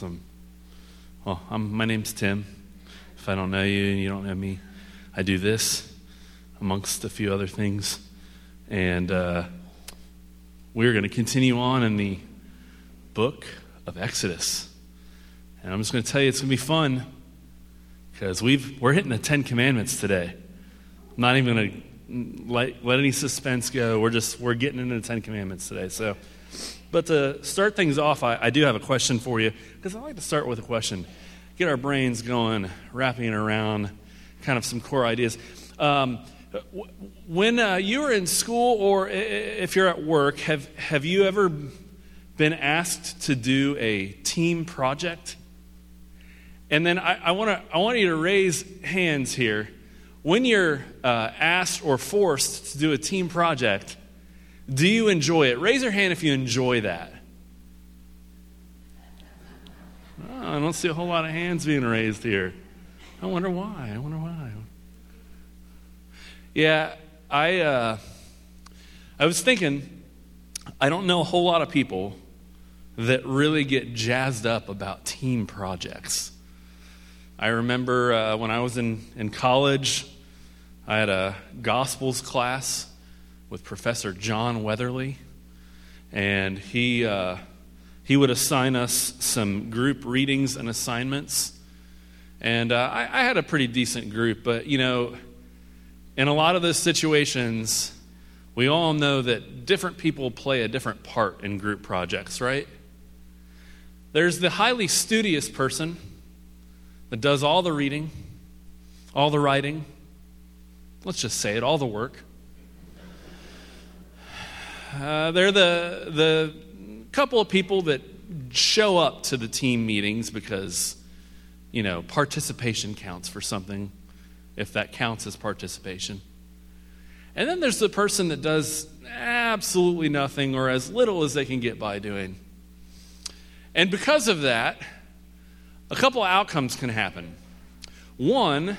Awesome. Well, I'm, my name's Tim. If I don't know you and you don't know me, I do this amongst a few other things. And uh, we're going to continue on in the book of Exodus. And I'm just going to tell you it's going to be fun because we've, we're hitting the Ten Commandments today. I'm not even going to let, let any suspense go. We're just we're getting into the Ten Commandments today. So, but to start things off, I, I do have a question for you because I like to start with a question, get our brains going, wrapping around kind of some core ideas. Um, when uh, you were in school or if you're at work, have have you ever been asked to do a team project? And then I, I want to I want you to raise hands here when you're uh, asked or forced to do a team project, do you enjoy it? Raise your hand if you enjoy that. Oh, I don't see a whole lot of hands being raised here. I wonder why. I wonder why. Yeah, I uh, I was thinking. I don't know a whole lot of people that really get jazzed up about team projects. I remember uh, when I was in, in college, I had a Gospels class with Professor John Weatherly, and he, uh, he would assign us some group readings and assignments. And uh, I, I had a pretty decent group, but you know, in a lot of those situations, we all know that different people play a different part in group projects, right? There's the highly studious person that does all the reading, all the writing, let's just say it, all the work. Uh, they're the, the couple of people that show up to the team meetings because, you know, participation counts for something, if that counts as participation. And then there's the person that does absolutely nothing or as little as they can get by doing. And because of that, a couple outcomes can happen. One,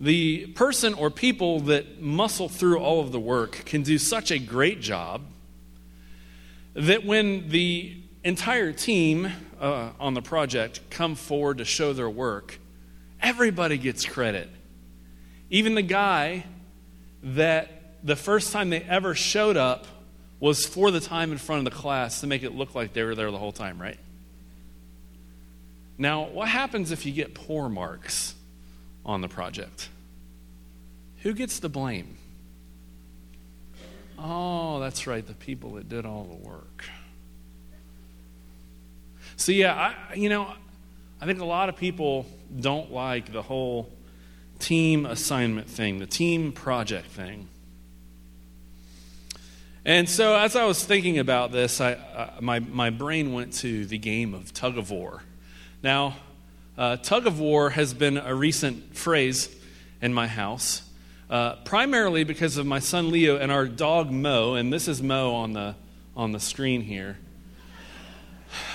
the person or people that muscle through all of the work can do such a great job that when the entire team uh, on the project come forward to show their work, everybody gets credit. Even the guy that the first time they ever showed up was for the time in front of the class to make it look like they were there the whole time, right? Now, what happens if you get poor marks on the project? Who gets the blame? Oh, that's right, the people that did all the work. So, yeah, I, you know, I think a lot of people don't like the whole team assignment thing, the team project thing. And so, as I was thinking about this, I, uh, my, my brain went to the game of tug of war. Now, uh, tug of war has been a recent phrase in my house, uh, primarily because of my son Leo and our dog Mo, and this is Mo on the, on the screen here.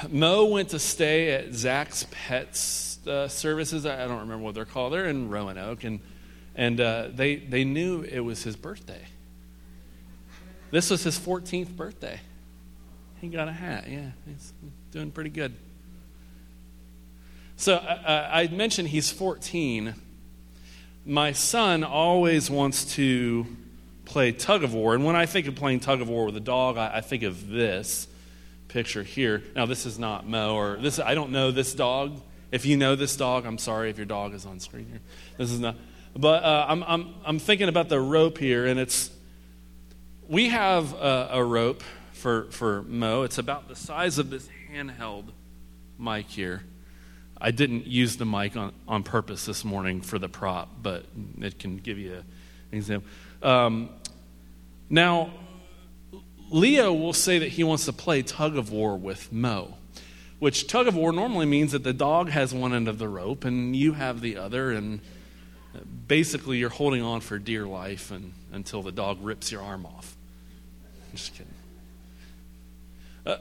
Mo went to stay at Zach's Pets uh, Services. I don't remember what they're called. They're in Roanoke, and, and uh, they, they knew it was his birthday. This was his 14th birthday. He got a hat. Yeah, he's doing pretty good. So uh, uh, I mentioned he's 14. My son always wants to play tug of war. And when I think of playing tug of war with a dog, I, I think of this picture here. Now, this is not Mo, or this, I don't know this dog. If you know this dog, I'm sorry if your dog is on screen here. This is not. But uh, I'm, I'm, I'm thinking about the rope here, and it's, we have a, a rope for, for Mo. It's about the size of this handheld mic here. I didn't use the mic on, on purpose this morning for the prop, but it can give you an example. Um, now, Leo will say that he wants to play tug of war with Mo, which tug of war normally means that the dog has one end of the rope and you have the other, and basically you're holding on for dear life and, until the dog rips your arm off. I'm just kidding. Uh,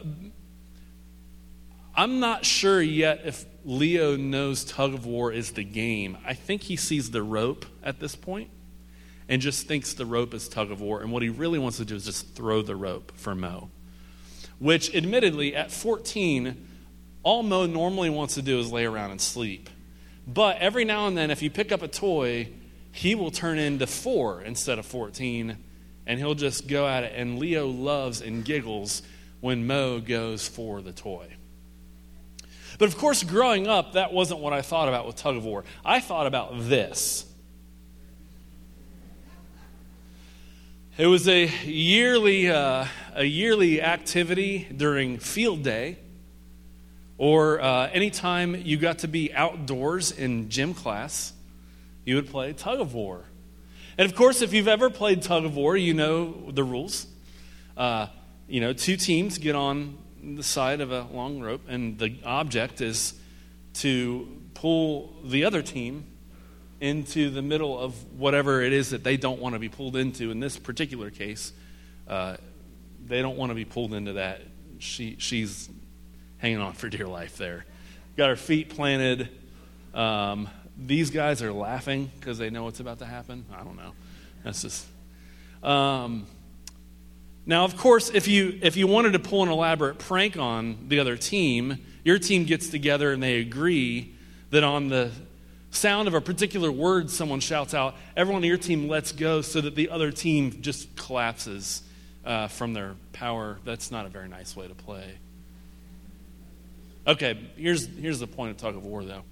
I'm not sure yet if Leo knows tug of war is the game. I think he sees the rope at this point, and just thinks the rope is tug of war. And what he really wants to do is just throw the rope for Mo. Which, admittedly, at 14, all Mo normally wants to do is lay around and sleep. But every now and then, if you pick up a toy, he will turn into four instead of 14, and he'll just go at it. And Leo loves and giggles when Mo goes for the toy. But of course, growing up, that wasn't what I thought about with tug of war. I thought about this. It was a yearly, uh, a yearly activity during field day, or uh, anytime you got to be outdoors in gym class, you would play tug of war. And of course, if you've ever played tug of war, you know the rules. Uh, you know, two teams get on the side of a long rope, and the object is to pull the other team into the middle of whatever it is that they don't want to be pulled into. In this particular case, uh, they don't want to be pulled into that. She, she's hanging on for dear life there. Got her feet planted. Um, these guys are laughing because they know what's about to happen. I don't know. That's just. Um, now, of course, if you, if you wanted to pull an elaborate prank on the other team, your team gets together and they agree that on the sound of a particular word someone shouts out, everyone on your team lets go so that the other team just collapses uh, from their power. That's not a very nice way to play. Okay, here's, here's the point of tug of war, though.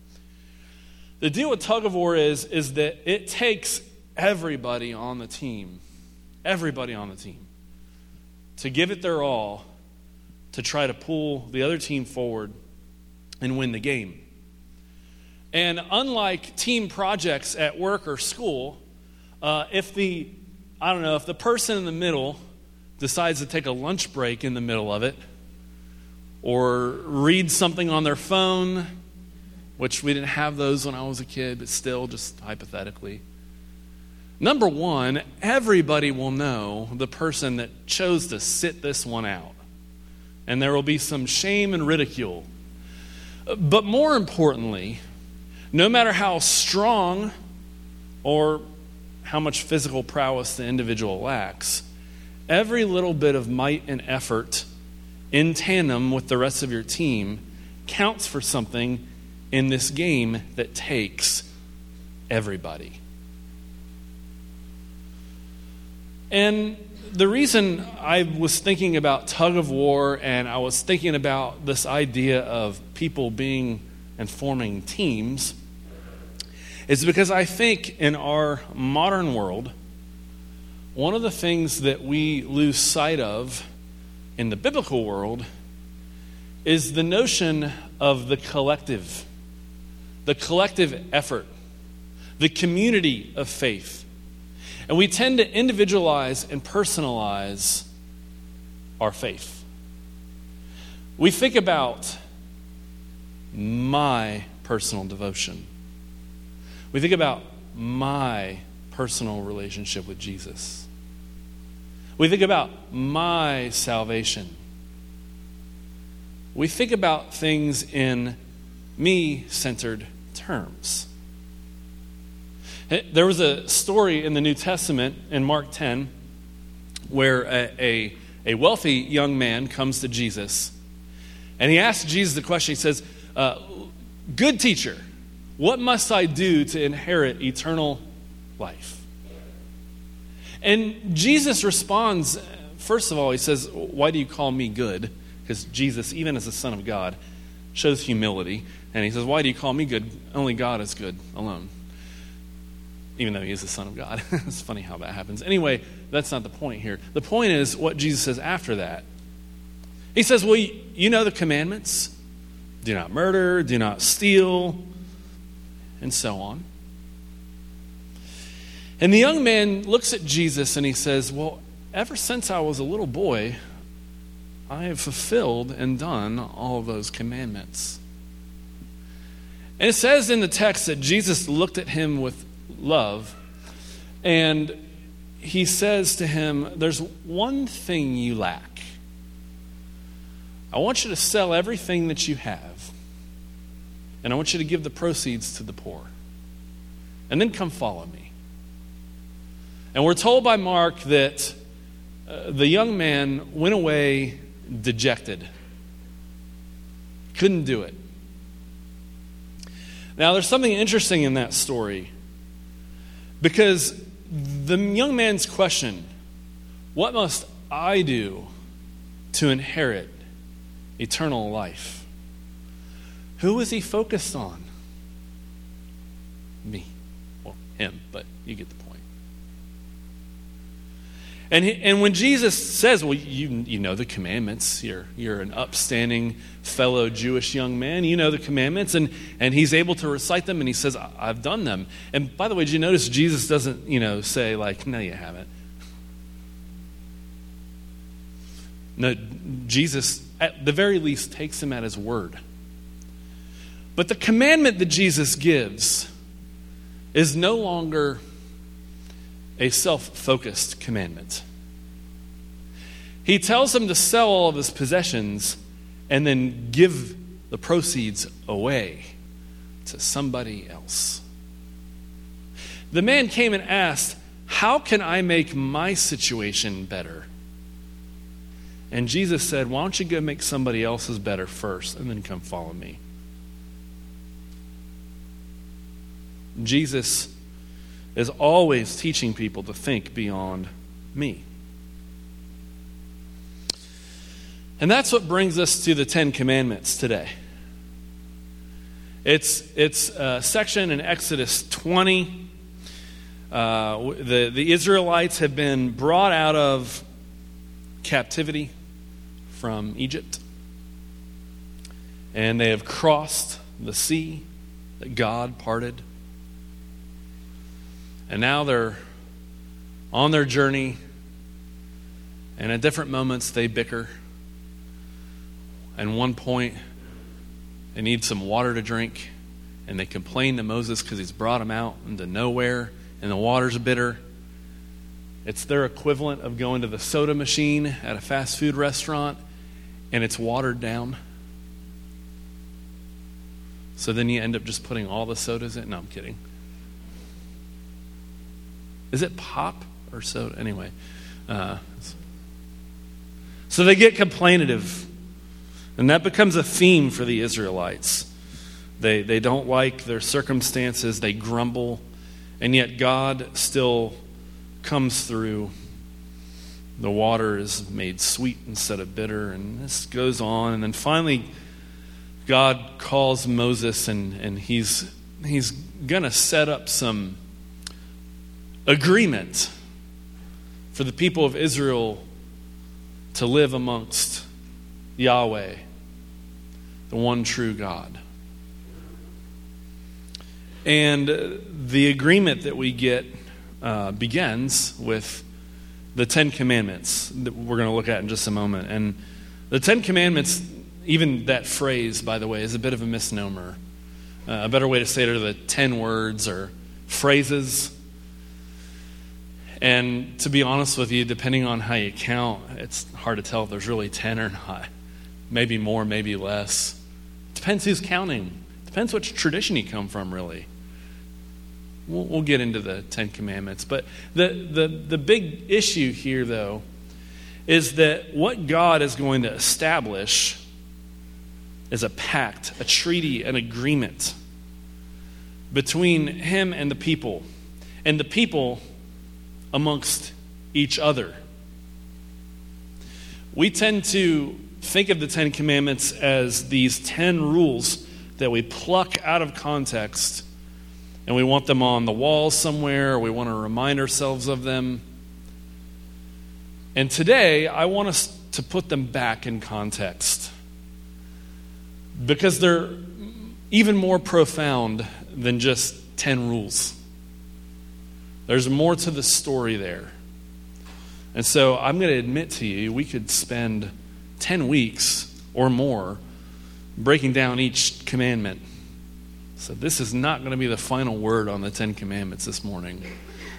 The deal with tug of war is, is that it takes everybody on the team, everybody on the team, to give it their all to try to pull the other team forward and win the game. And unlike team projects at work or school, uh, if the, I don't know, if the person in the middle decides to take a lunch break in the middle of it, or read something on their phone, which we didn't have those when I was a kid, but still, just hypothetically. Number one, everybody will know the person that chose to sit this one out. And there will be some shame and ridicule. But more importantly, no matter how strong or how much physical prowess the individual lacks, every little bit of might and effort in tandem with the rest of your team counts for something in this game that takes everybody. And the reason I was thinking about tug of war and I was thinking about this idea of people being and forming teams is because I think in our modern world, one of the things that we lose sight of in the biblical world is the notion of the collective, the collective effort, the community of faith. And we tend to individualize and personalize our faith. We think about my personal devotion. We think about my personal relationship with Jesus. We think about my salvation. We think about things in me centered terms. There was a story in the New Testament in Mark 10 where a, a, a wealthy young man comes to Jesus and he asks Jesus the question. He says, uh, Good teacher, what must I do to inherit eternal life? And Jesus responds, first of all, he says, Why do you call me good? Because Jesus, even as the Son of God, shows humility. And he says, Why do you call me good? Only God is good alone. Even though he is the Son of God. it's funny how that happens. Anyway, that's not the point here. The point is what Jesus says after that. He says, Well, you know the commandments do not murder, do not steal, and so on. And the young man looks at Jesus and he says, Well, ever since I was a little boy, I have fulfilled and done all of those commandments. And it says in the text that Jesus looked at him with love and he says to him, There's one thing you lack. I want you to sell everything that you have, and I want you to give the proceeds to the poor. And then come follow me. And we're told by Mark that uh, the young man went away dejected. Couldn't do it. Now, there's something interesting in that story because the young man's question, What must I do to inherit eternal life? Who was he focused on? Me. Well, him, but you get the point. And, he, and when Jesus says, Well, you, you know the commandments, you're, you're an upstanding fellow Jewish young man, you know the commandments, and, and he's able to recite them, and he says, I've done them. And by the way, did you notice Jesus doesn't, you know, say, like, No, you haven't. No, Jesus, at the very least, takes him at his word. But the commandment that Jesus gives is no longer a self focused commandment. He tells him to sell all of his possessions and then give the proceeds away to somebody else. The man came and asked, How can I make my situation better? And Jesus said, Why don't you go make somebody else's better first and then come follow me? Jesus is always teaching people to think beyond me. And that's what brings us to the Ten Commandments today. It's, it's a section in Exodus 20. Uh, the, the Israelites have been brought out of captivity from Egypt, and they have crossed the sea that God parted. And now they're on their journey, and at different moments they bicker. And one point, they need some water to drink, and they complain to Moses because he's brought them out into nowhere, and the water's bitter. It's their equivalent of going to the soda machine at a fast food restaurant, and it's watered down. So then you end up just putting all the sodas in. No, I'm kidding. Is it pop or soda? Anyway. Uh, so they get complainative. And that becomes a theme for the Israelites. They, they don't like their circumstances, they grumble, and yet God still comes through. The water is made sweet instead of bitter, and this goes on. And then finally, God calls Moses, and, and he's, he's going to set up some agreement for the people of Israel to live amongst Yahweh, the one true God. And the agreement that we get uh, begins with the Ten Commandments that we're going to look at in just a moment. And the Ten Commandments, even that phrase, by the way, is a bit of a misnomer. Uh, a better way to say it are the ten words or phrases and to be honest with you, depending on how you count, it's hard to tell if there's really 10 or not. Maybe more, maybe less. Depends who's counting. Depends which tradition you come from, really. We'll, we'll get into the Ten Commandments. But the, the, the big issue here, though, is that what God is going to establish is a pact, a treaty, an agreement between Him and the people. And the people amongst each other. We tend to think of the Ten Commandments as these ten rules that we pluck out of context and we want them on the wall somewhere, we want to remind ourselves of them. And today, I want us to put them back in context because they're even more profound than just 10 rules. There's more to the story there. And so I'm going to admit to you, we could spend 10 weeks or more breaking down each commandment. So this is not going to be the final word on the Ten Commandments this morning.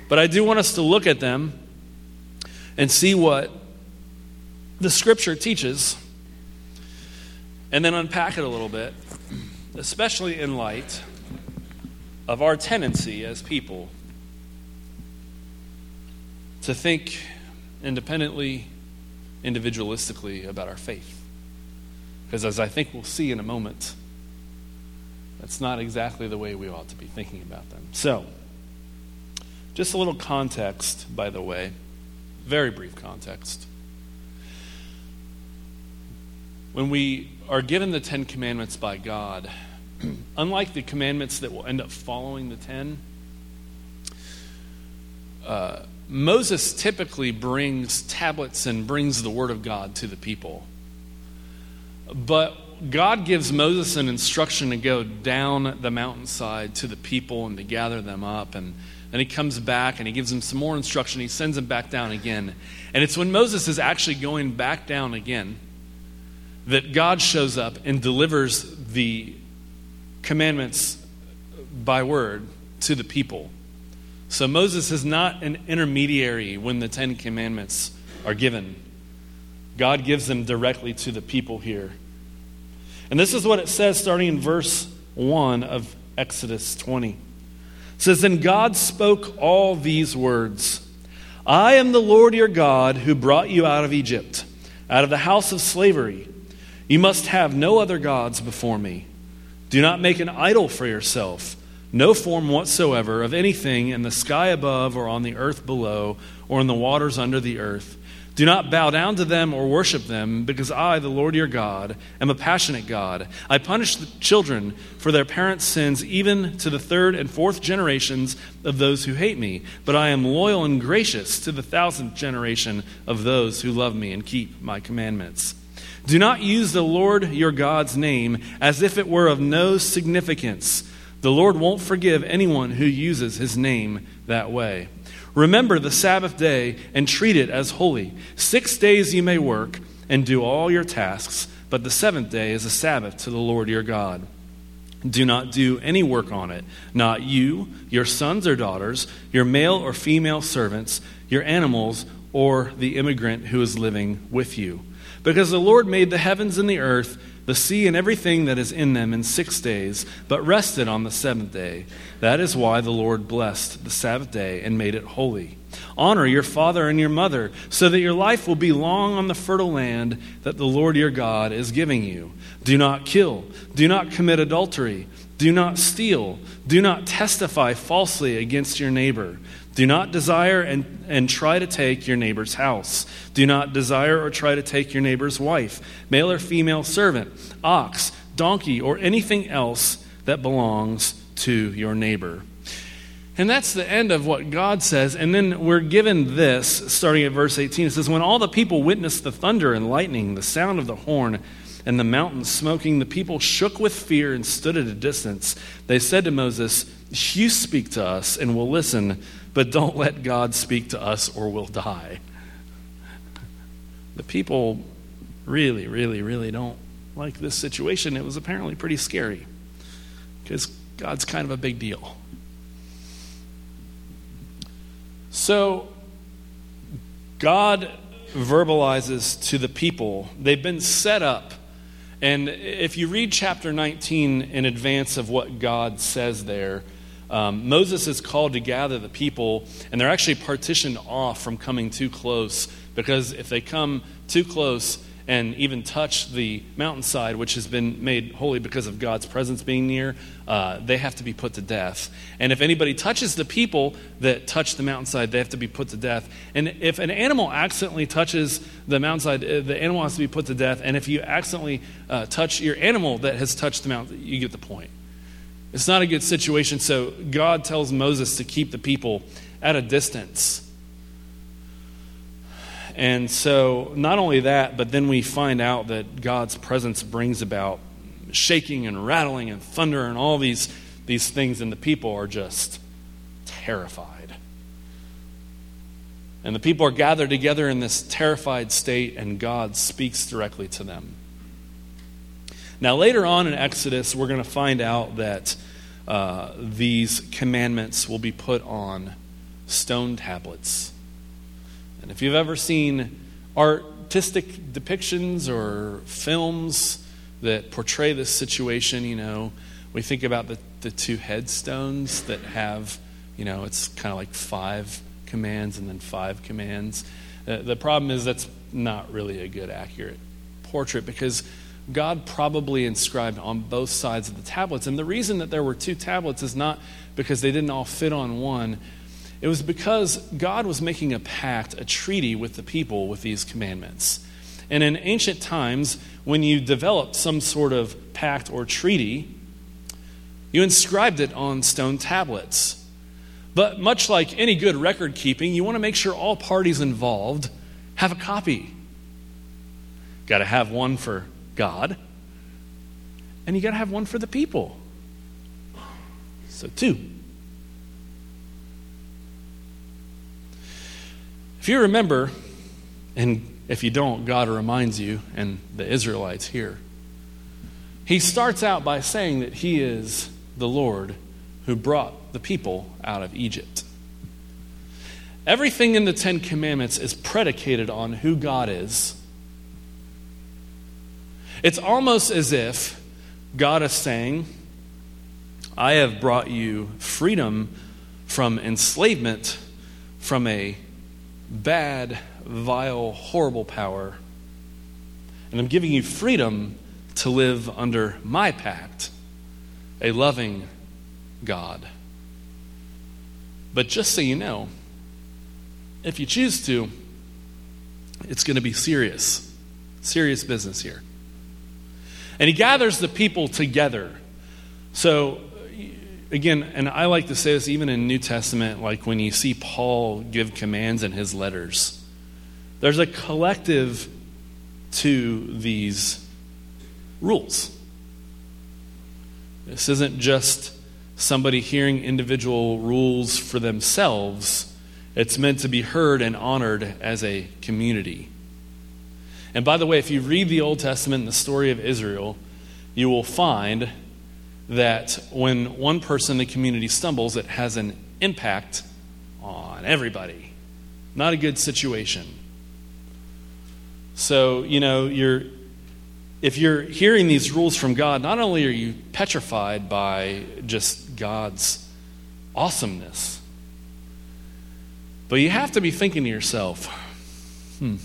But I do want us to look at them and see what the Scripture teaches and then unpack it a little bit, especially in light of our tendency as people to think independently, individualistically about our faith. Because as I think we'll see in a moment, that's not exactly the way we ought to be thinking about them. So, just a little context, by the way, very brief context. When we are given the Ten Commandments by God, unlike the commandments that will end up following the Ten, uh, Moses typically brings tablets and brings the Word of God to the people. But God gives Moses an instruction to go down the mountainside to the people and to gather them up. And then he comes back and he gives them some more instruction. He sends them back down again. And it's when Moses is actually going back down again that God shows up and delivers the commandments by word to the people. So Moses is not an intermediary when the Ten Commandments are given. God gives them directly to the people here. And this is what it says starting in verse 1 of Exodus 20. It says, Then God spoke all these words I am the Lord your God who brought you out of Egypt, out of the house of slavery. You must have no other gods before me. Do not make an idol for yourself no form whatsoever of anything in the sky above or on the earth below or in the waters under the earth. Do not bow down to them or worship them, because I, the Lord your God, am a passionate God. I punish the children for their parents' sins, even to the third and fourth generations of those who hate me. But I am loyal and gracious to the thousandth generation of those who love me and keep my commandments. Do not use the Lord your God's name as if it were of no significance the Lord won't forgive anyone who uses his name that way. Remember the Sabbath day and treat it as holy. Six days you may work and do all your tasks, but the seventh day is a Sabbath to the Lord your God. Do not do any work on it, not you, your sons or daughters, your male or female servants, your animals, or the immigrant who is living with you. Because the Lord made the heavens and the earth the sea and everything that is in them in six days, but rested on the seventh day. That is why the Lord blessed the Sabbath day and made it holy. Honor your father and your mother, so that your life will be long on the fertile land that the Lord your God is giving you. Do not kill. Do not commit adultery. Do not steal. Do not testify falsely against your neighbor. Do not desire and, and try to take your neighbor's house. Do not desire or try to take your neighbor's wife, male or female servant, ox, donkey, or anything else that belongs to your neighbor. And that's the end of what God says. And then we're given this, starting at verse 18. It says, When all the people witnessed the thunder and lightning, the sound of the horn, and the mountains smoking, the people shook with fear and stood at a distance. They said to Moses, You speak to us, and we'll listen but don't let God speak to us or we'll die. The people really, really, really don't like this situation. It was apparently pretty scary because God's kind of a big deal. So, God verbalizes to the people, they've been set up. And if you read chapter 19 in advance of what God says there, um, Moses is called to gather the people, and they're actually partitioned off from coming too close because if they come too close and even touch the mountainside, which has been made holy because of God's presence being near, uh, they have to be put to death. And if anybody touches the people that touch the mountainside, they have to be put to death. And if an animal accidentally touches the mountainside, uh, the animal has to be put to death. And if you accidentally uh, touch your animal that has touched the mountain, you get the point. It's not a good situation, so God tells Moses to keep the people at a distance. And so, not only that, but then we find out that God's presence brings about shaking and rattling and thunder and all these, these things, and the people are just terrified. And the people are gathered together in this terrified state, and God speaks directly to them. Now, later on in Exodus, we're going to find out that uh, these commandments will be put on stone tablets. And if you've ever seen artistic depictions or films that portray this situation, you know, we think about the, the two headstones that have, you know, it's kind of like five commands and then five commands. Uh, the problem is that's not really a good, accurate portrait because God probably inscribed on both sides of the tablets. And the reason that there were two tablets is not because they didn't all fit on one. It was because God was making a pact, a treaty with the people with these commandments. And in ancient times, when you developed some sort of pact or treaty, you inscribed it on stone tablets. But much like any good record keeping, you want to make sure all parties involved have a copy. Got to have one for God, and you got to have one for the people. So, two. If you remember, and if you don't, God reminds you, and the Israelites here, he starts out by saying that he is the Lord who brought the people out of Egypt. Everything in the Ten Commandments is predicated on who God is. It's almost as if God is saying, I have brought you freedom from enslavement from a bad, vile, horrible power. And I'm giving you freedom to live under my pact, a loving God. But just so you know, if you choose to, it's going to be serious, serious business here. And he gathers the people together. So, again, and I like to say this even in New Testament, like when you see Paul give commands in his letters, there's a collective to these rules. This isn't just somebody hearing individual rules for themselves, it's meant to be heard and honored as a community. And by the way, if you read the Old Testament and the story of Israel, you will find that when one person in the community stumbles, it has an impact on everybody. Not a good situation. So, you know, you're if you're hearing these rules from God, not only are you petrified by just God's awesomeness, but you have to be thinking to yourself, hmm,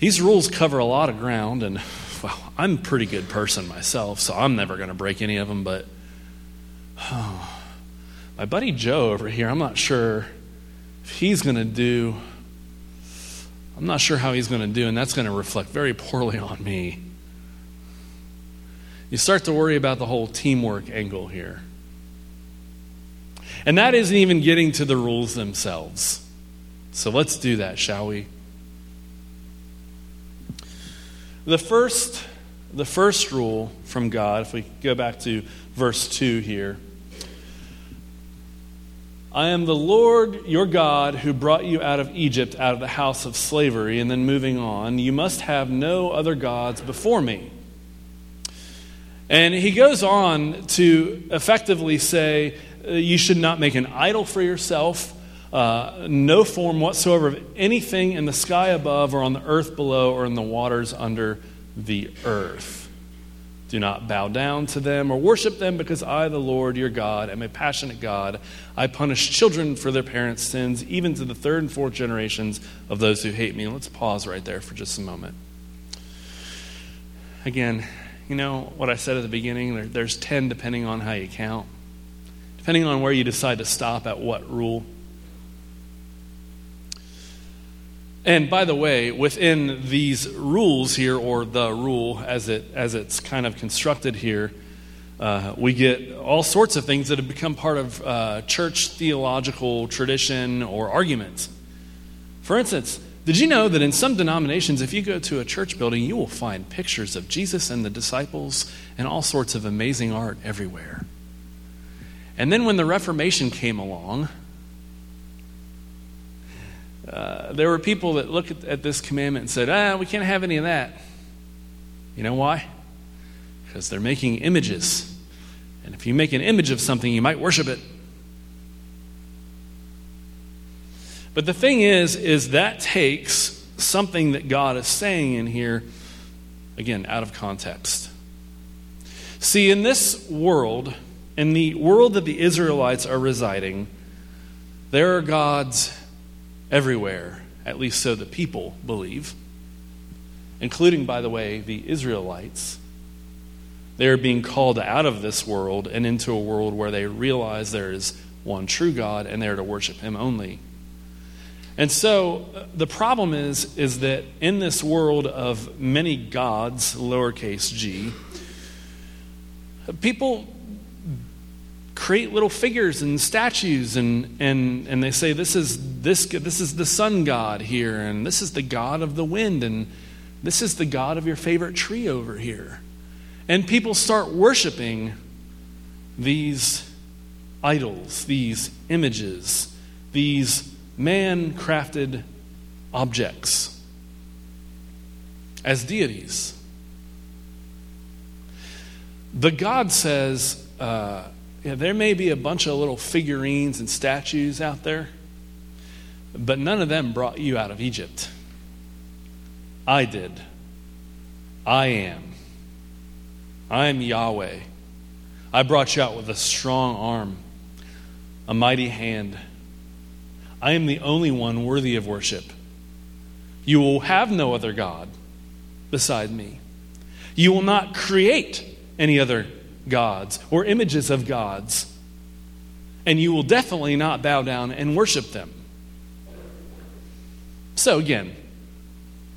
these rules cover a lot of ground, and well, I'm a pretty good person myself, so I'm never going to break any of them, but oh, my buddy Joe over here, I'm not sure if he's going to do I'm not sure how he's going to do, and that's going to reflect very poorly on me. You start to worry about the whole teamwork angle here. And that isn't even getting to the rules themselves. So let's do that, shall we? The first, the first rule from God, if we go back to verse 2 here, I am the Lord your God who brought you out of Egypt, out of the house of slavery. And then moving on, you must have no other gods before me. And he goes on to effectively say, uh, You should not make an idol for yourself, uh, no form whatsoever of anything in the sky above, or on the earth below, or in the waters under the earth. Do not bow down to them or worship them, because I, the Lord your God, am a passionate God. I punish children for their parents' sins, even to the third and fourth generations of those who hate me. Let's pause right there for just a moment. Again, you know what I said at the beginning? There's 10 depending on how you count, depending on where you decide to stop at what rule. And by the way, within these rules here, or the rule as, it, as it's kind of constructed here, uh, we get all sorts of things that have become part of uh, church theological tradition or arguments. For instance, did you know that in some denominations, if you go to a church building, you will find pictures of Jesus and the disciples and all sorts of amazing art everywhere? And then when the Reformation came along, uh, there were people that looked at, at this commandment and said, ah, we can't have any of that. You know why? Because they're making images. And if you make an image of something, you might worship it. But the thing is, is that takes something that God is saying in here, again, out of context. See, in this world, in the world that the Israelites are residing, There are gods everywhere, at least so the people believe, including, by the way, the Israelites. They are being called out of this world and into a world where they realize there is one true God and they are to worship Him only. And so uh, the problem is, is that in this world of many gods, lowercase g, people create little figures and statues and, and, and they say this is this this is the sun god here and this is the god of the wind and this is the god of your favorite tree over here. And people start worshiping these idols these images these man crafted objects as deities. The god says uh, yeah, there may be a bunch of little figurines and statues out there, but none of them brought you out of Egypt. I did. I am. I am Yahweh. I brought you out with a strong arm, a mighty hand. I am the only one worthy of worship. You will have no other God beside me. You will not create any other gods or images of gods. And you will definitely not bow down and worship them. So, again,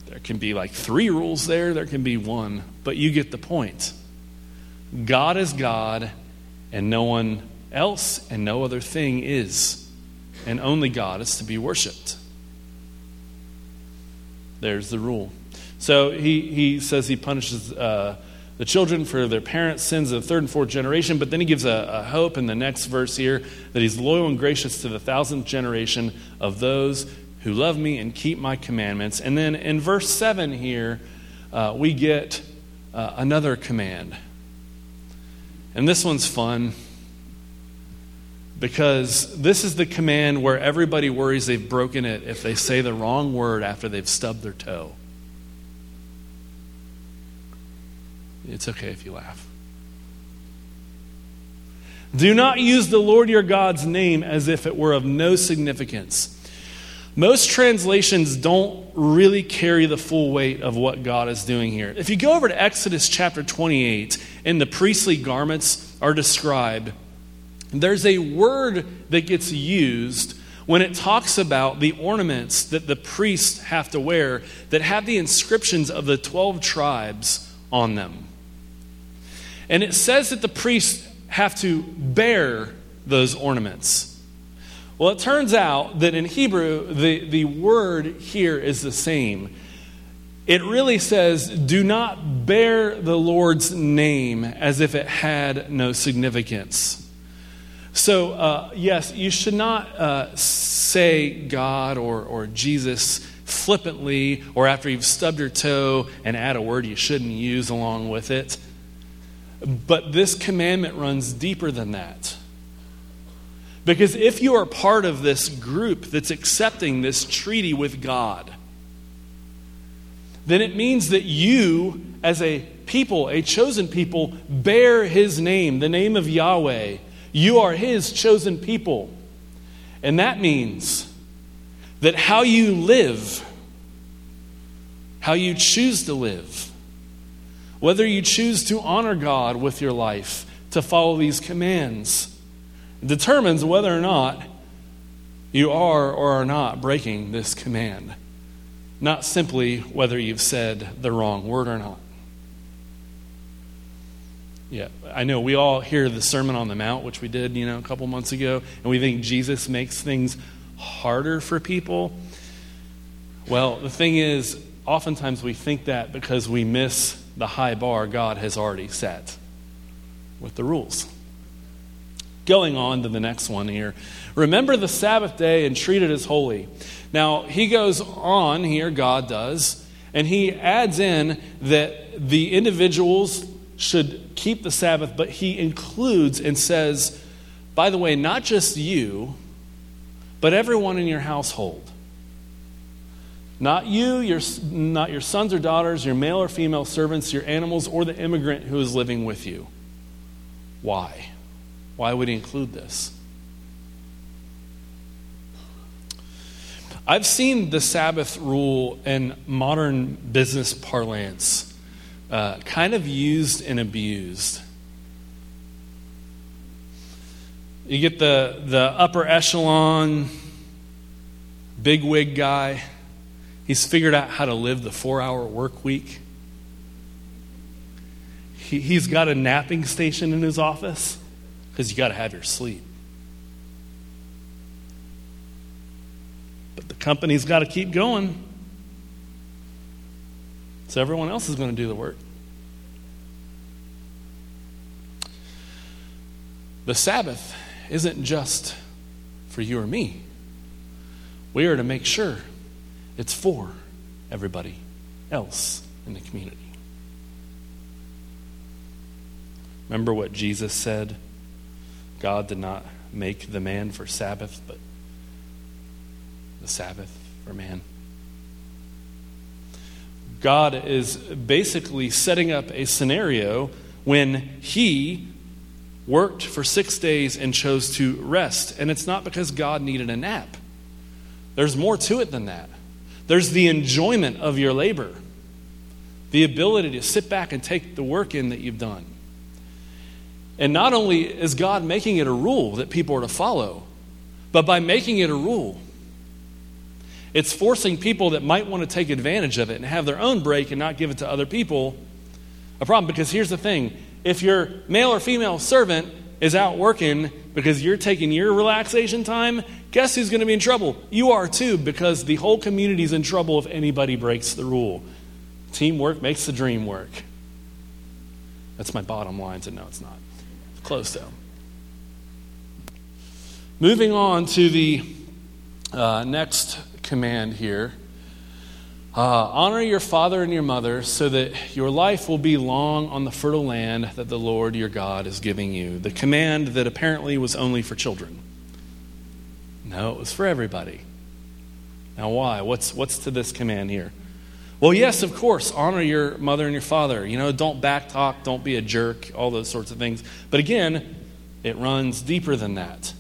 there can be like three rules there, there can be one, but you get the point. God is God, and no one else and no other thing is. And only God is to be worshiped. There's the rule. So he, he says he punishes uh, the children for their parents' sins of the third and fourth generation. But then he gives a, a, hope in the next verse here that he's loyal and gracious to the thousandth generation of those who love me and keep my commandments. And then in verse 7 here, uh, we get uh, another command. And this one's fun because this is the command where everybody worries they've broken it if they say the wrong word after they've stubbed their toe. It's okay if you laugh. Do not use the Lord your God's name as if it were of no significance. Most translations don't really carry the full weight of what God is doing here. If you go over to Exodus chapter 28, and the priestly garments are described, there's a word that gets used when it talks about the ornaments that the priests have to wear that have the inscriptions of the 12 tribes on them. And it says that the priests have to bear those ornaments. Well, it turns out that in Hebrew, the, the word here is the same. It really says, do not bear the Lord's name as if it had no significance. So, uh, yes, you should not uh, say God or, or Jesus flippantly or after you've stubbed your toe and add a word you shouldn't use along with it. But this commandment runs deeper than that. Because if you are part of this group that's accepting this treaty with God, then it means that you, as a people, a chosen people, bear his name, the name of Yahweh. You are his chosen people. And that means that how you live, how you choose to live, whether you choose to honor God with your life, to follow these commands, determines whether or not you are or are not breaking this command. Not simply whether you've said the wrong word or not. Yeah, I know we all hear the Sermon on the Mount, which we did, you know, a couple months ago, and we think Jesus makes things harder for people. Well, the thing is, oftentimes we think that because we miss the high bar God has already set with the rules. Going on to the next one here. Remember the Sabbath day and treat it as holy. Now, he goes on here, God does, and he adds in that the individuals should keep the Sabbath, but he includes and says, by the way, not just you, but everyone in your household. Not you, your, not your sons or daughters, your male or female servants, your animals, or the immigrant who is living with you. Why? Why would he include this? I've seen the Sabbath rule in modern business parlance uh, kind of used and abused. You get the, the upper echelon, big wig guy. He's figured out how to live the four hour work week. He, he's got a napping station in his office because you got to have your sleep. But the company's got to keep going. So everyone else is going to do the work. The Sabbath isn't just for you or me. We are to make sure it's for everybody else in the community. Remember what Jesus said? God did not make the man for Sabbath, but the Sabbath for man. God is basically setting up a scenario when he worked for six days and chose to rest. And it's not because God needed a nap, there's more to it than that. There's the enjoyment of your labor, the ability to sit back and take the work in that you've done. And not only is God making it a rule that people are to follow, but by making it a rule, it's forcing people that might want to take advantage of it and have their own break and not give it to other people a problem. Because here's the thing if your male or female servant is out working because you're taking your relaxation time, guess who's going to be in trouble? You are too, because the whole community's in trouble if anybody breaks the rule. Teamwork makes the dream work. That's my bottom line, so no, it's not. Close though. Moving on to the uh, next command here. Uh, honor your father and your mother so that your life will be long on the fertile land that the Lord your God is giving you. The command that apparently was only for children. No, it was for everybody. Now, why? What's, what's to this command here? Well, yes, of course, honor your mother and your father. You know, don't backtalk, don't be a jerk, all those sorts of things. But again, it runs deeper than that.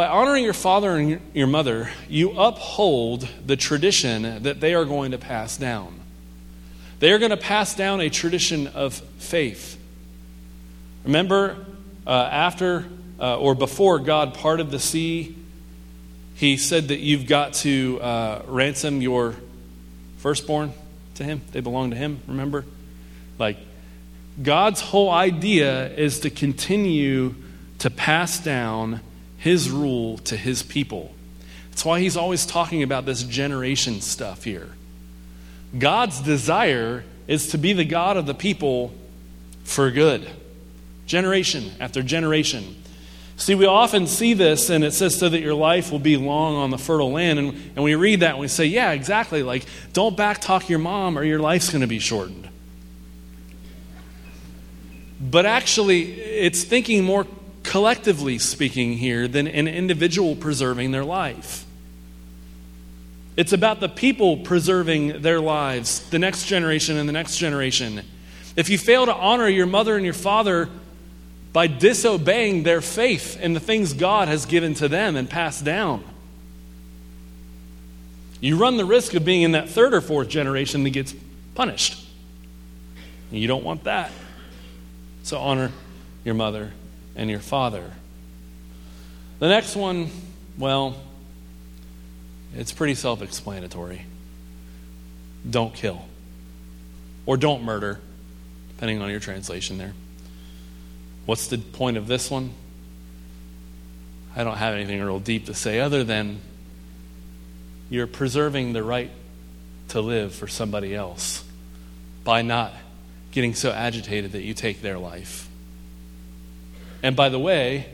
By honoring your father and your mother, you uphold the tradition that they are going to pass down. They are going to pass down a tradition of faith. Remember, uh, after uh, or before God parted the sea, he said that you've got to uh, ransom your firstborn to him. They belong to him, remember? Like, God's whole idea is to continue to pass down his rule to his people. That's why he's always talking about this generation stuff here. God's desire is to be the God of the people for good, generation after generation. See, we often see this, and it says, so that your life will be long on the fertile land. And, and we read that and we say, yeah, exactly. Like, don't backtalk your mom or your life's going to be shortened. But actually, it's thinking more collectively speaking here than an individual preserving their life. It's about the people preserving their lives, the next generation and the next generation. If you fail to honor your mother and your father by disobeying their faith in the things God has given to them and passed down, you run the risk of being in that third or fourth generation that gets punished. And you don't want that. So honor your mother and your father. The next one, well, it's pretty self explanatory. Don't kill. Or don't murder, depending on your translation there. What's the point of this one? I don't have anything real deep to say other than you're preserving the right to live for somebody else by not getting so agitated that you take their life. And by the way,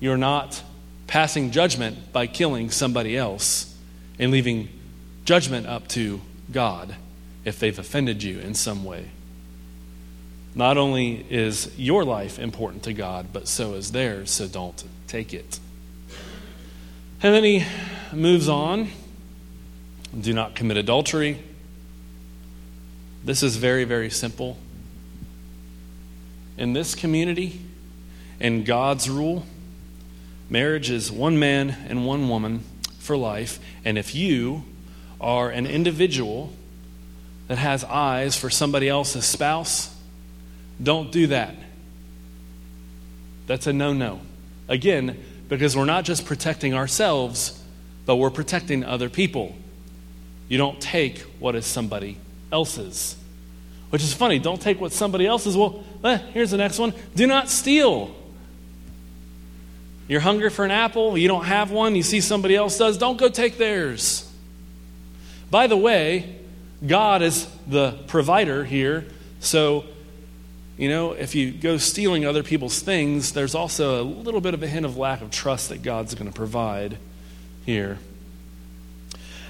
you're not passing judgment by killing somebody else and leaving judgment up to God if they've offended you in some way. Not only is your life important to God, but so is theirs, so don't take it. And then he moves on do not commit adultery. This is very, very simple. In this community, in God's rule, Marriage is one man and one woman for life. And if you are an individual that has eyes for somebody else's spouse, don't do that. That's a no no. Again, because we're not just protecting ourselves, but we're protecting other people. You don't take what is somebody else's. Which is funny. Don't take what somebody else's. Well, eh, here's the next one. Do not steal. You're hungry for an apple, you don't have one, you see somebody else does, don't go take theirs. By the way, God is the provider here, so you know, if you go stealing other people's things, there's also a little bit of a hint of lack of trust that God's going to provide here.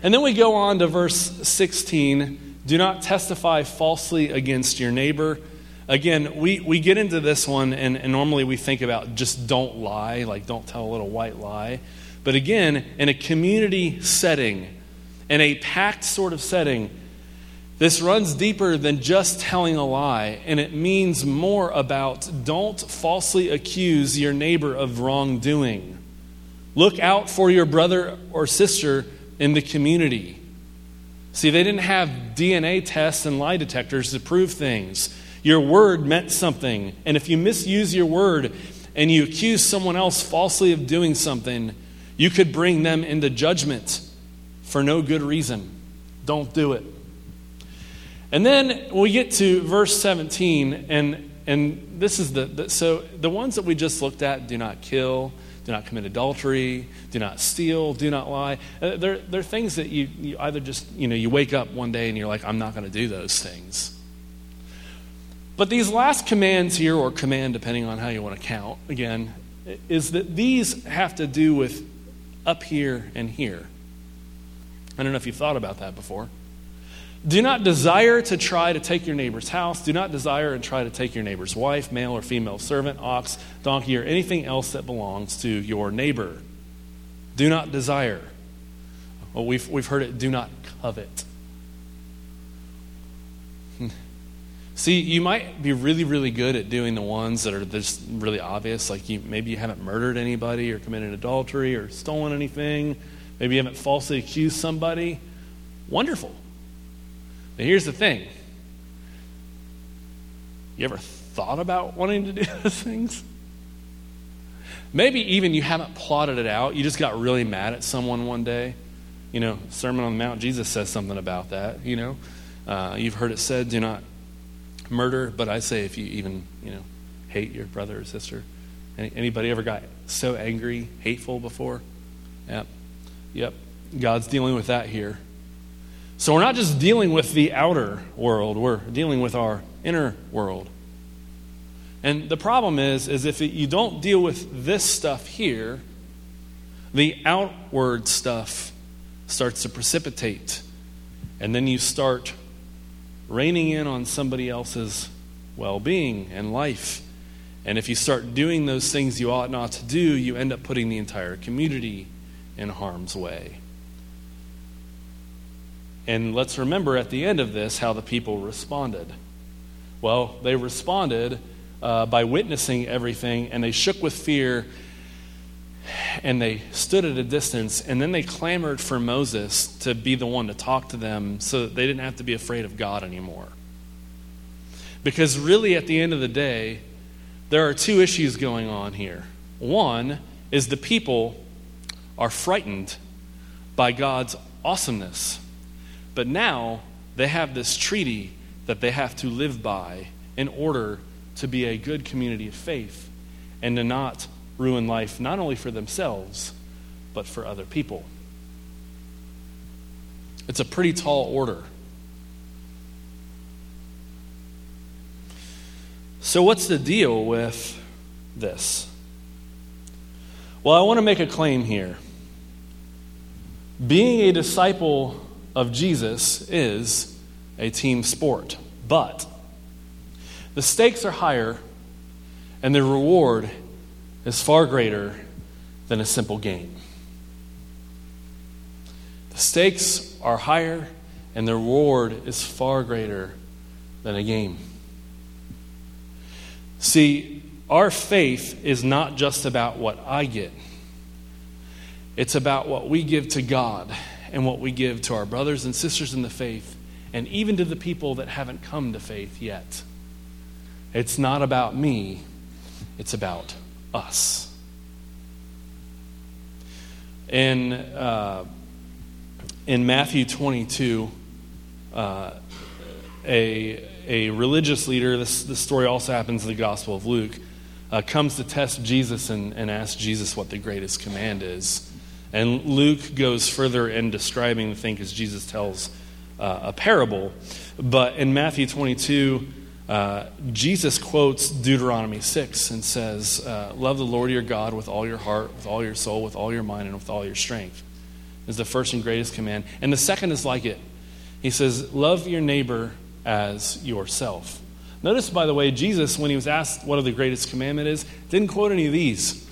And then we go on to verse 16 do not testify falsely against your neighbor. Again, we, we get into this one, and, and normally we think about just don't lie, like don't tell a little white lie. But again, in a community setting, in a pact sort of setting, this runs deeper than just telling a lie, and it means more about don't falsely accuse your neighbor of wrongdoing. Look out for your brother or sister in the community. See, they didn't have DNA tests and lie detectors to prove things. Your word meant something. And if you misuse your word and you accuse someone else falsely of doing something, you could bring them into judgment for no good reason. Don't do it. And then we get to verse 17, and, and this is the, the so the ones that we just looked at do not kill, do not commit adultery, do not steal, do not lie. Uh, they're, they're things that you, you either just, you know, you wake up one day and you're like, I'm not going to do those things. But these last commands here, or command depending on how you want to count, again, is that these have to do with up here and here. I don't know if you've thought about that before. Do not desire to try to take your neighbor's house. Do not desire and try to take your neighbor's wife, male or female servant, ox, donkey, or anything else that belongs to your neighbor. Do not desire. Well, we've, we've heard it do not covet. See, you might be really, really good at doing the ones that are just really obvious, like you, maybe you haven't murdered anybody or committed adultery or stolen anything. Maybe you haven't falsely accused somebody. Wonderful. But here's the thing you ever thought about wanting to do those things? Maybe even you haven't plotted it out. You just got really mad at someone one day. You know, Sermon on the Mount, Jesus says something about that. You know, uh, you've heard it said, do not murder, but I say if you even, you know, hate your brother or sister. Anybody ever got so angry, hateful before? Yep. Yep. God's dealing with that here. So we're not just dealing with the outer world, we're dealing with our inner world. And the problem is is if you don't deal with this stuff here, the outward stuff starts to precipitate. And then you start reining in on somebody else's well-being and life. And if you start doing those things you ought not to do, you end up putting the entire community in harm's way. And let's remember at the end of this how the people responded. Well, they responded uh, by witnessing everything, and they shook with fear, and they stood at a distance, and then they clamored for Moses to be the one to talk to them so that they didn't have to be afraid of God anymore. Because really, at the end of the day, there are two issues going on here. One is the people are frightened by God's awesomeness but now they have this treaty that they have to live by in order to be a good community of faith and to not ruin life not only for themselves, but for other people. It's a pretty tall order. So, what's the deal with this? Well, I want to make a claim here. Being a disciple of Jesus is a team sport. But the stakes are higher and the reward is far greater than a simple game. The stakes are higher and the reward is far greater than a game. See, our faith is not just about what I get, It's about what we give to God and what we give to our brothers and sisters in the faith, and even to the people that haven't come to faith yet. It's not about me, it's about us. In, uh, in Matthew 22, uh, a, a religious leader, this, this story also happens in the Gospel of Luke, uh, comes to test Jesus and, and asks Jesus what the greatest command is. And Luke goes further in describing the thing because Jesus tells uh, a parable. But in Matthew 22, uh, Jesus quotes Deuteronomy 6 and says, uh, Love the Lord your God with all your heart, with all your soul, with all your mind, and with all your strength. Is the first and greatest command. And the second is like it. He says, Love your neighbor as yourself. Notice, by the way, Jesus, when he was asked what the greatest commandment is, didn't quote any of these.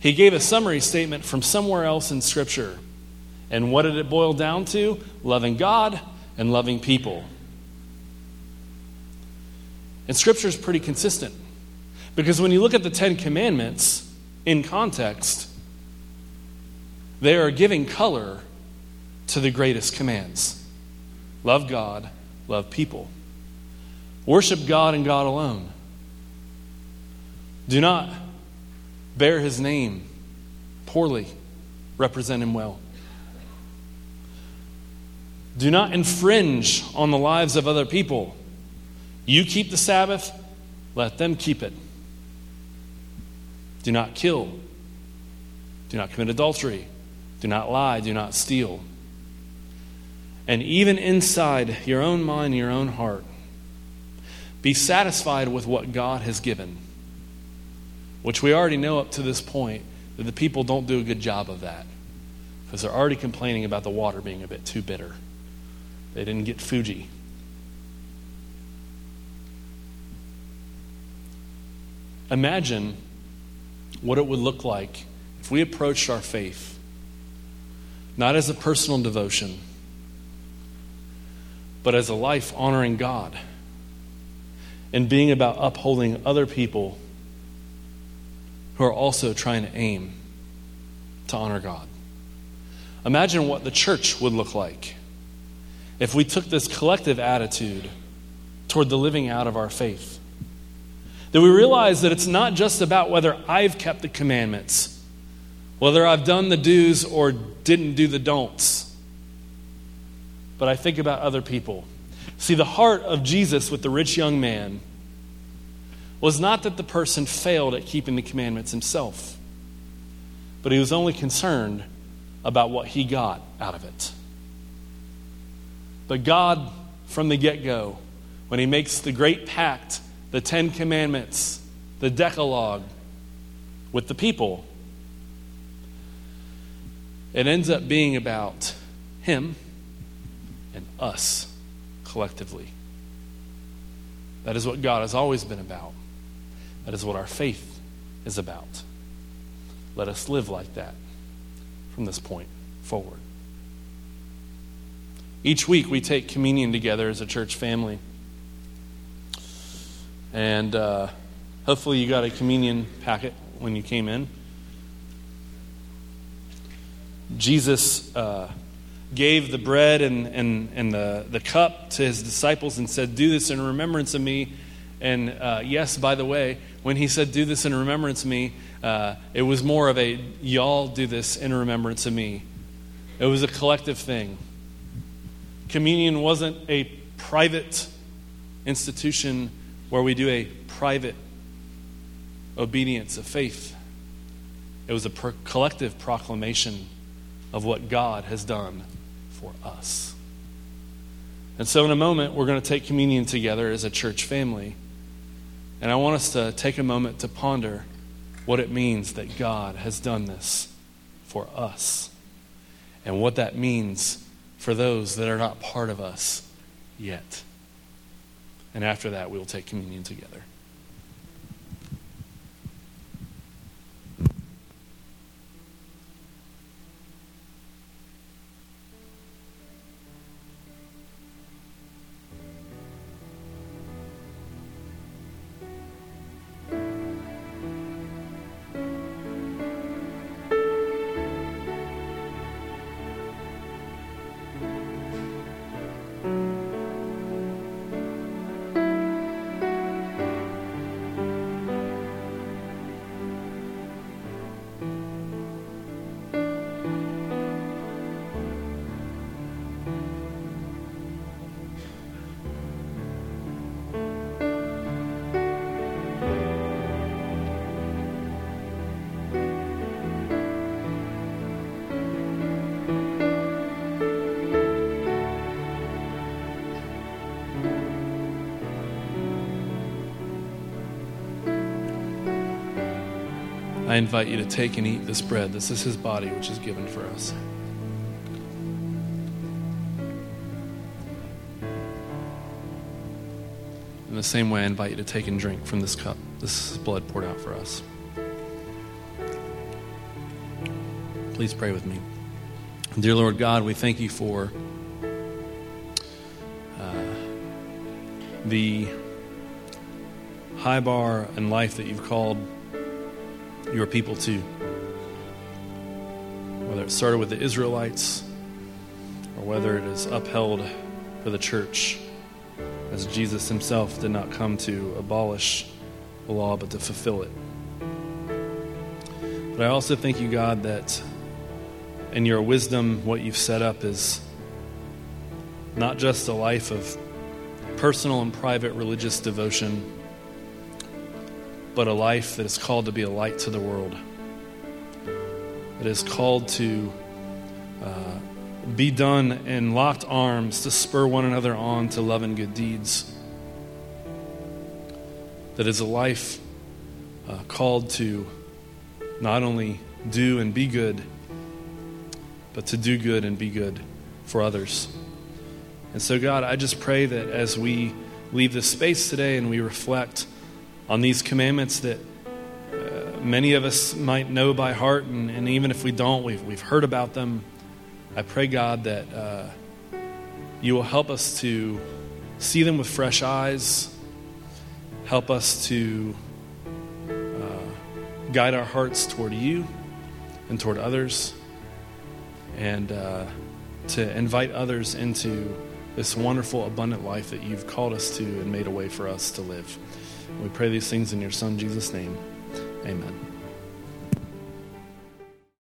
He gave a summary statement from somewhere else in Scripture. And what did it boil down to? Loving God and loving people. And Scripture is pretty consistent. Because when you look at the Ten Commandments in context, they are giving color to the greatest commands love God, love people. Worship God and God alone. Do not bear his name poorly, represent him well. Do not infringe on the lives of other people. You keep the Sabbath, let them keep it. Do not kill. Do not commit adultery. Do not lie. Do not steal. And even inside your own mind, your own heart, be satisfied with what God has given which we already know up to this point that the people don't do a good job of that because they're already complaining about the water being a bit too bitter. They didn't get Fiji. Imagine what it would look like if we approached our faith not as a personal devotion, but as a life honoring God and being about upholding other people who are also trying to aim to honor God. Imagine what the church would look like if we took this collective attitude toward the living out of our faith. That we realize that it's not just about whether I've kept the commandments, whether I've done the do's or didn't do the don'ts, but I think about other people. See, the heart of Jesus with the rich young man was not that the person failed at keeping the commandments himself, but he was only concerned about what he got out of it. But God, from the get go, when he makes the great pact, the Ten Commandments, the Decalogue with the people, it ends up being about him and us collectively. That is what God has always been about. That is what our faith is about. Let us live like that from this point forward. Each week we take communion together as a church family. And uh, hopefully you got a communion packet when you came in. Jesus uh, gave the bread and, and, and the, the cup to his disciples and said, Do this in remembrance of me. And uh, yes, by the way, when he said, Do this in remembrance of me, uh, it was more of a, Y'all do this in remembrance of me. It was a collective thing. Communion wasn't a private institution where we do a private obedience of faith, it was a collective proclamation of what God has done for us. And so, in a moment, we're going to take communion together as a church family. And I want us to take a moment to ponder what it means that God has done this for us and what that means for those that are not part of us yet. And after that, we'll take communion together. I invite you to take and eat this bread. This is his body, which is given for us. In the same way, I invite you to take and drink from this cup. This is blood poured out for us. Please pray with me. Dear Lord God, we thank you for uh, the high bar in life that you've called your people to. Whether it started with the Israelites or whether it is upheld for the church, as Jesus himself did not come to abolish the law but to fulfill it. But I also thank you, God, that in your wisdom, what you've set up is not just a life of personal and private religious devotion but a life that is called to be a light to the world. that is called to uh, be done in locked arms to spur one another on to love and good deeds. That is a life uh, called to not only do and be good, but to do good and be good for others. And so, God, I just pray that as we leave this space today and we reflect on these commandments that uh, many of us might know by heart, and, and, even if we don't, we've, we've heard about them. I pray, God, that uh, you will help us to see them with fresh eyes, help us to uh, guide our hearts toward you and toward others, and uh, to invite others into this wonderful, abundant life that you've called us to and made a way for us to live. We pray these things in your Son, Jesus' name. Amen.